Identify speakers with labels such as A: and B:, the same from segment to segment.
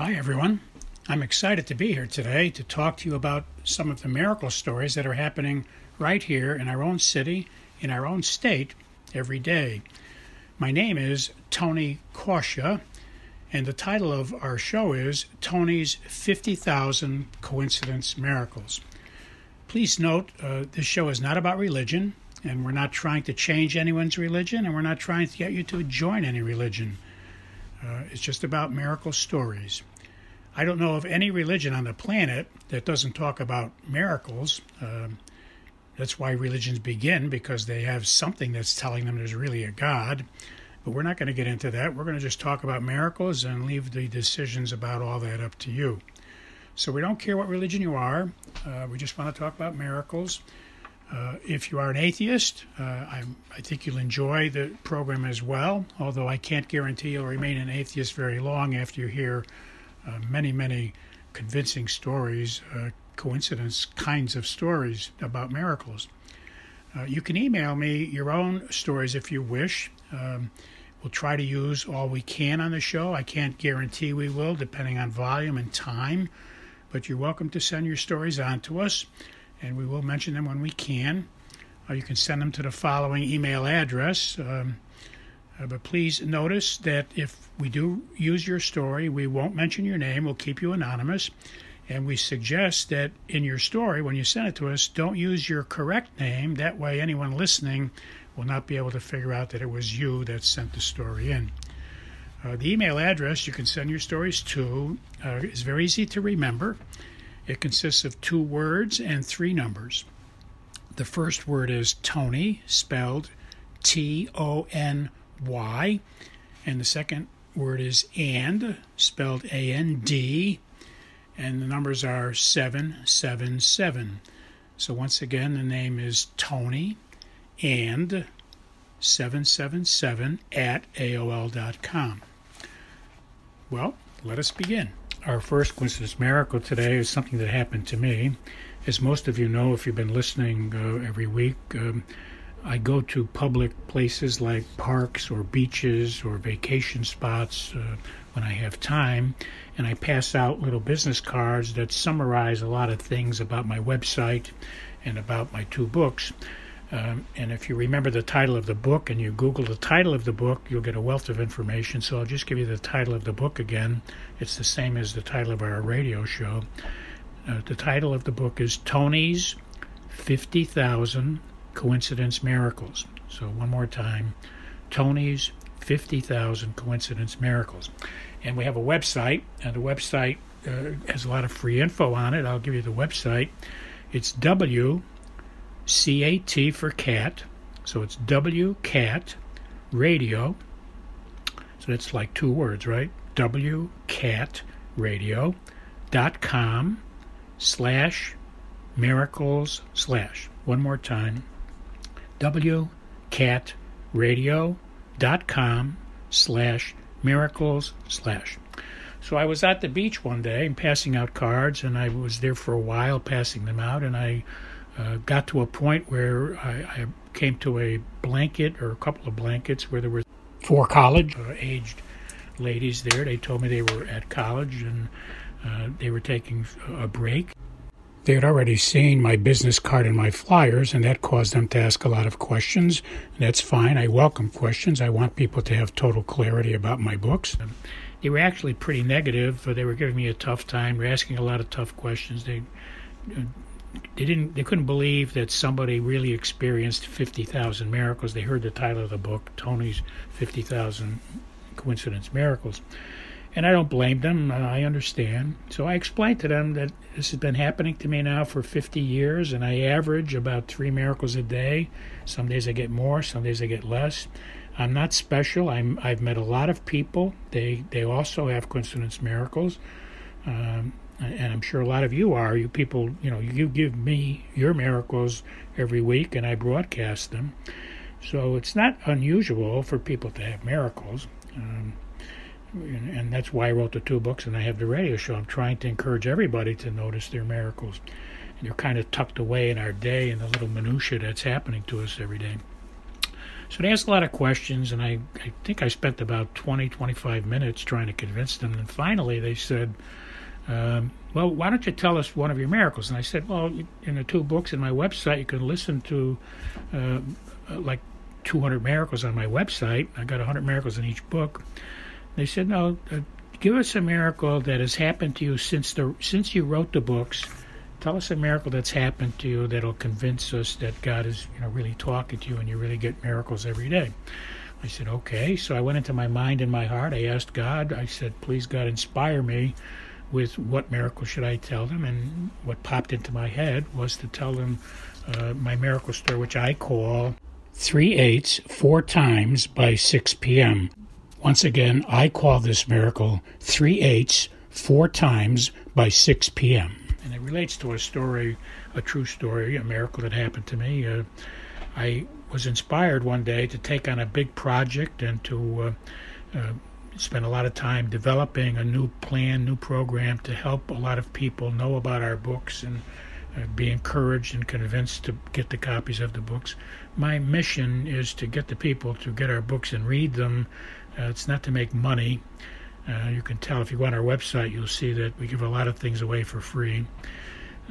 A: Hi, everyone. I'm excited to be here today to talk to you about some of the miracle stories that are happening right here in our own city, in our own state, every day. My name is Tony Kausha, and the title of our show is Tony's 50,000 Coincidence Miracles. Please note, uh, this show is not about religion, and we're not trying to change anyone's religion, and we're not trying to get you to join any religion. Uh, it's just about miracle stories. I don't know of any religion on the planet that doesn't talk about miracles. Um, that's why religions begin, because they have something that's telling them there's really a God. But we're not going to get into that. We're going to just talk about miracles and leave the decisions about all that up to you. So we don't care what religion you are. Uh, we just want to talk about miracles. Uh, if you are an atheist, uh, I, I, think you'll enjoy the program as well, although I can't guarantee you'll remain an atheist very long after you hear uh, many, many convincing stories, uh, coincidence kinds of stories about miracles. Uh, you can email me your own stories if you wish. Um, we'll try to use all we can on the show. I can't guarantee we will, depending on volume and time, but you're welcome to send your stories on to us and we will mention them when we can. Uh, you can send them to the following email address. Um, uh, but please notice that if we do use your story, we won't mention your name. We'll keep you anonymous. And we suggest that in your story, when you send it to us, don't use your correct name. That way, anyone listening will not be able to figure out that it was you that sent the story in. Uh, the email address you can send your stories to uh, is very easy to remember. It consists of two words and three numbers. The first word is Tony, spelled T O N Y, and the second word is and, spelled A N D, and the numbers are 777. So once again, the name is Tony and 777 at AOL.com. Well, let us begin. Our first coincidence miracle today is something that happened to me. As most of you know, if you've been listening uh, every week, um, I go to public places like parks or beaches or vacation spots uh, when I have time, and I pass out little business cards that summarize a lot of things about my website and about my two books. Um, and if you remember the title of the book and you Google the title of the book, you'll get a wealth of information. So I'll just give you the title of the book again. It's the same as the title of our radio show. Uh, the title of the book is Tony's 50,000 Coincidence Miracles. So one more time Tony's 50,000 Coincidence Miracles. And we have a website, and the website uh, has a lot of free info on it. I'll give you the website. It's W CAT for cat. So it's WCAT radio. So that's like two words, right? WCAT radio dot com slash miracles slash. One more time. WCAT radio dot com slash miracles slash. So I was at the beach one day and passing out cards, and I was there for a while passing them out, and I uh, got to a point where I, I, came to a blanket or a couple of blankets where there were four college uh, aged ladies there. They told me they were at college and uh, they were taking a break. They had already seen my business card and my flyers, and that caused them to ask a lot of questions. And that's fine. I welcome questions. I want people to have total clarity about my books. They were actually pretty negative. They were giving me a tough time. They were asking a lot of tough questions. They uh, they didn't they couldn't believe that somebody really experienced 50,000 miracles. They heard the title of the book, Tony's 50,000 Coincidence Miracles. And I don't blame them. I understand. So I explained to them that this has been happening to me now for 50 years, and I average about three miracles a day. Some days I get more, some days I get less. I'm not special. I'm, I've met a lot of people. They they also have coincidence miracles. Um, and I'm sure a lot of you are. You people, you know, you give me your miracles every week, and I broadcast them. So it's not unusual for people to have miracles. Um, and that's why I wrote the two books and I have the radio show. I'm trying to encourage everybody to notice their miracles. And they're kind of tucked away in our day and the little minutia that's happening to us every day. So they asked a lot of questions, and I, I think I spent about 20, 25 minutes trying to convince them. And finally, they said, um, Well, why don't you tell us one of your miracles? And I said, Well, in the two books in my website, you can listen to uh, like 200 miracles on my website. I got 100 miracles in each book. They said, No, uh, give us a miracle that has happened to you since the since you wrote the books. Tell us a miracle that's happened to you that'll convince us that God is, you know, really talking to you, and you really get miracles every day. I said, okay. So I went into my mind and my heart. I asked God. I said, please, God, inspire me with what miracle should I tell them. And what popped into my head was to tell them uh, my miracle story, which I call three eights four times by 6 p.m. Once again, I call this miracle three eights four times by 6 p.m and it relates to a story, a true story, a miracle that happened to me. Uh, I was inspired one day to take on a big project and to uh, spend a lot of time developing a new plan, new program to help a lot of people know about our books and uh, be encouraged and convinced to get the copies of the books. My mission is to get the people to get our books and read them. Uh, it's not to make money. Uh, you can tell if you go on our website, you'll see that we give a lot of things away for free.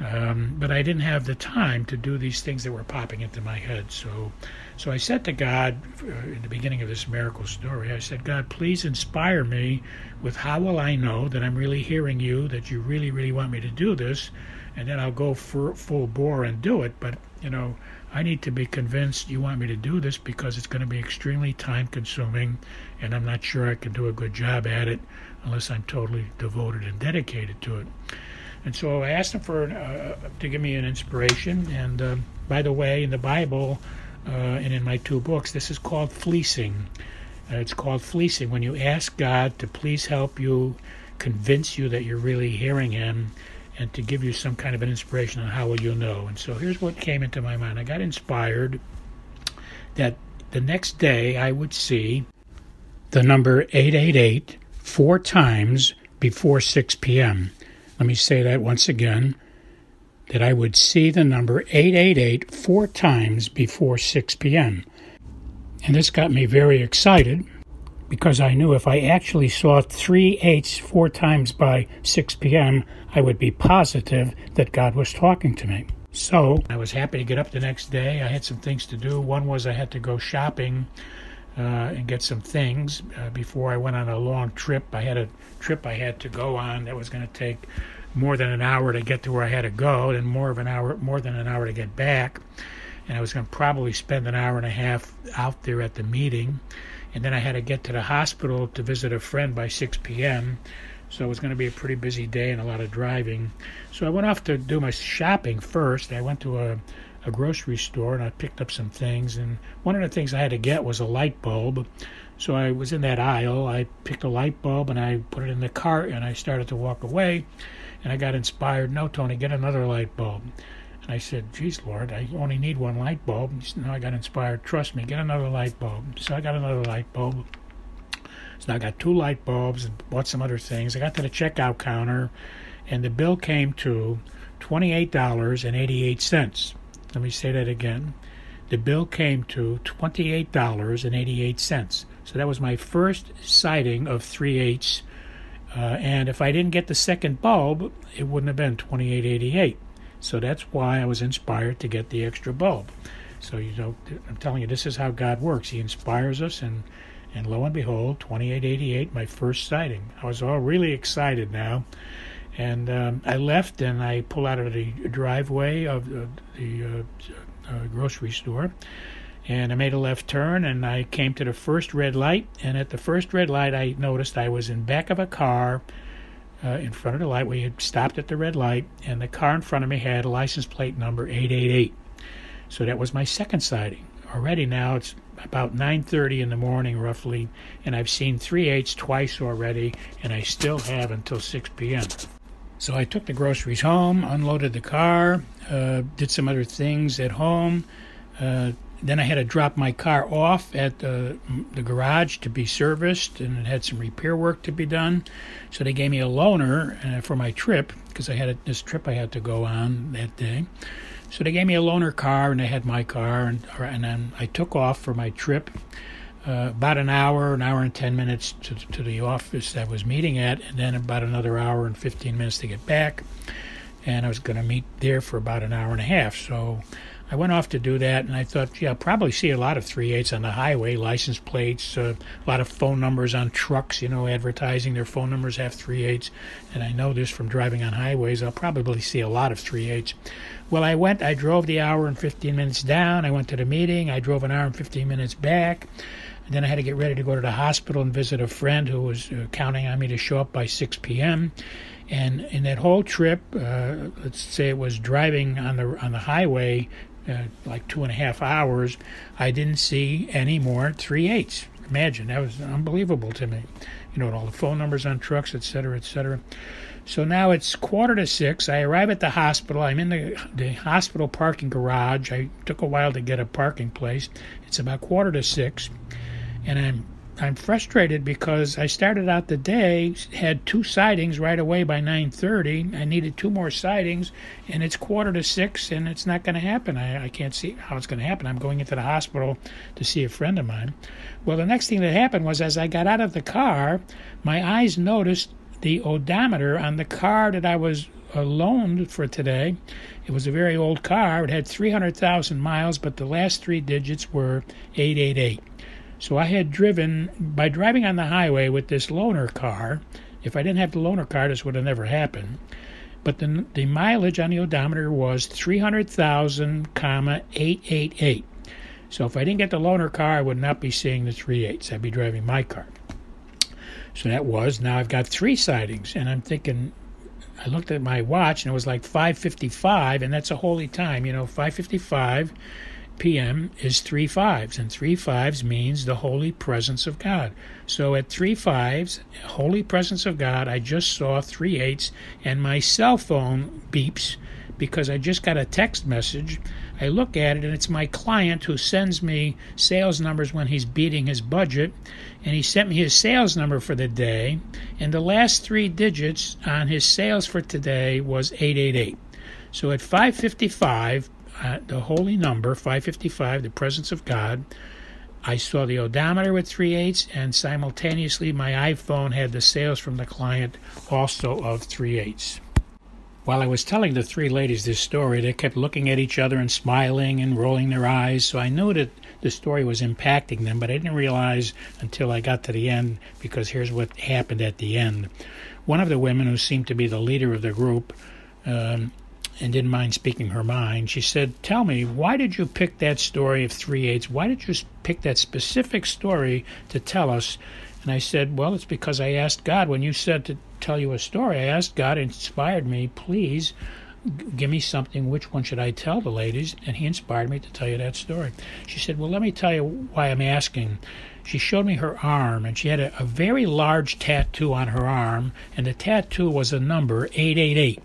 A: Um, but I didn't have the time to do these things that were popping into my head. So, so I said to God uh, in the beginning of this miracle story, I said, God, please inspire me with how will I know that I'm really hearing you, that you really, really want me to do this, and then I'll go for full bore and do it. But you know, I need to be convinced you want me to do this because it's going to be extremely time consuming and I'm not sure I can do a good job at it unless I'm totally devoted and dedicated to it. And so I asked him for uh, to give me an inspiration. And uh, by the way, in the Bible uh, and in my two books, this is called fleecing. Uh, it's called fleecing when you ask God to please help you, convince you that you're really hearing Him, and to give you some kind of an inspiration on how will you know. And so here's what came into my mind. I got inspired that the next day I would see the number 888 four times before 6 p.m. Let me say that once again that I would see the number 888 four times before 6 p.m. And this got me very excited because I knew if I actually saw three eights four times by 6 p.m., I would be positive that God was talking to me. So I was happy to get up the next day. I had some things to do. One was I had to go shopping uh, and get some things uh, before I went on a long trip. I had a trip I had to go on that was going to take more than an hour to get to where I had to go, and more of an hour, more than an hour to get back. And I was going to probably spend an hour and a half out there at the meeting, and then I had to get to the hospital to visit a friend by 6 p.m. So it was going to be a pretty busy day and a lot of driving. So I went off to do my shopping first. I went to a a grocery store and I picked up some things. And one of the things I had to get was a light bulb. So I was in that aisle. I picked a light bulb and I put it in the cart and I started to walk away. And I got inspired. No, Tony, get another light bulb. And I said, Geez, Lord, I only need one light bulb. He said, no, I got inspired. Trust me, get another light bulb. So I got another light bulb. So I got two light bulbs and bought some other things. I got to the checkout counter and the bill came to $28.88. Let me say that again. The bill came to $28.88. So that was my first sighting of 3 eighths. Uh, and if I didn't get the second bulb, it wouldn't have been 2888. So that's why I was inspired to get the extra bulb. So you know, I'm telling you, this is how God works. He inspires us, and and lo and behold, 2888, my first sighting. I was all really excited now. And um, I left and I pulled out of the driveway of the, the uh, uh, grocery store and I made a left turn and I came to the first red light. And at the first red light, I noticed I was in back of a car uh, in front of the light. We had stopped at the red light, and the car in front of me had a license plate number 888. So that was my second sighting. Already now it's about 9:30 in the morning, roughly, and I've seen three eights twice already, and I still have until 6 p.m. So I took the groceries home, unloaded the car, uh, did some other things at home, uh, Then I had to drop my car off at the, the garage to be serviced, and it had some repair work to be done. So they gave me a loaner uh, for my trip because I had a, this trip I had to go on that day. So they gave me a loaner car, and I had my car, and and then I took off for my trip. Uh, about an hour, an hour and 10 minutes to, to the office I was meeting at, and then about another hour and 15 minutes to get back. And I was going to meet there for about an hour and a half. So I went off to do that, and I thought, yeah, I'll probably see a lot of 3.8s on the highway, license plates, uh, a lot of phone numbers on trucks, you know, advertising their phone numbers have 3.8s. And I know this from driving on highways. I'll probably see a lot of 3.8s. Well, I went, I drove the hour and 15 minutes down. I went to the meeting. I drove an hour and 15 minutes back. And then I had to get ready to go to the hospital and visit a friend who was uh, counting on me to show up by 6 p.m. And in that whole trip, uh, let's say it was driving on the on the highway, uh, like two and a half hours, I didn't see any more three eights. Imagine that was unbelievable to me. You know, all the phone numbers on trucks, et cetera, et cetera. So now it's quarter to six. I arrive at the hospital. I'm in the, the hospital parking garage. I took a while to get a parking place. It's about quarter to six and I'm I'm frustrated because I started out the day had two sightings right away by 9:30. I needed two more sightings, and it's quarter to six, and it's not going to happen. I, I can't see how it's going to happen. I'm going into the hospital to see a friend of mine. Well, the next thing that happened was as I got out of the car, my eyes noticed the odometer on the car that I was uh, loaned for today. It was a very old car. It had 300,000 miles, but the last three digits were 888. So I had driven, by driving on the highway with this loaner car, if I didn't have the loaner car, this would have never happened. But the, the mileage on the odometer was 300,000, comma 888. So if I didn't get the loaner car, I would not be seeing the 3.8s. I'd be driving my car. So that was, now I've got three sightings, and I'm thinking, I looked at my watch and it was like 5:55, and that's a holy time, you know, 5:55 p.m. is three fives, and three fives means the holy presence of God. So at three fives, holy presence of God, I just saw three eights, and my cell phone beeps because I just got a text message. I look at it, and it's my client who sends me sales numbers when he's beating his budget, and he sent me his sales number for the day, and the last three digits on his sales for today was 888. So at 555 at the holy number, 555, the presence of God. I saw the odometer with three three eights, and simultaneously my iPhone had the sales from the client also of three three eights. While I was telling the three ladies this story, they kept looking at each other and smiling and rolling their eyes, so I knew that the story was impacting them, but I didn't realize until I got to the end because here's what happened at the end. One of the women, who seemed to be the leader of the group, um, and didn't mind speaking her mind. She said, Tell me, why did you pick that story of three eights? Why did you pick that specific story to tell us? And I said, Well, it's because I asked God, when you said to tell you a story, I asked God, inspired me, please give me something. Which one should I tell the ladies? And He inspired me to tell you that story. She said, Well, let me tell you why I'm asking. She showed me her arm, and she had a, a very large tattoo on her arm, and the tattoo was a number 888.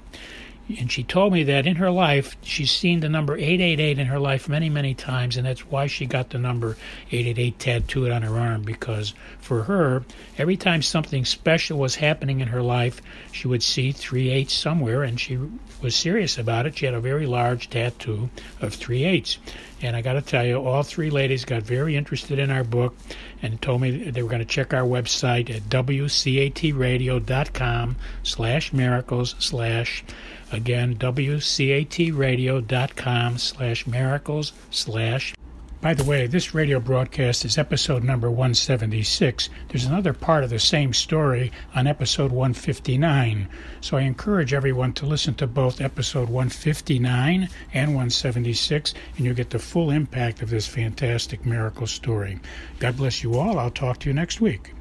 A: And she told me that in her life, she's seen the number 888 in her life many, many times, and that's why she got the number 888 tattooed on her arm. Because for her, every time something special was happening in her life, she would see 38 somewhere, and she was serious about it. She had a very large tattoo of 38s. And I got to tell you, all three ladies got very interested in our book and told me they were going to check our website at wcatradio.com slash miracles slash Again, wcatradio.com slash miracles slash. By the way, this radio broadcast is episode number 176. There's another part of the same story on episode 159, so I encourage everyone to listen to both episode 159 and 176, and you'll get the full impact of this fantastic miracle story. God bless you all. I'll talk to you next week.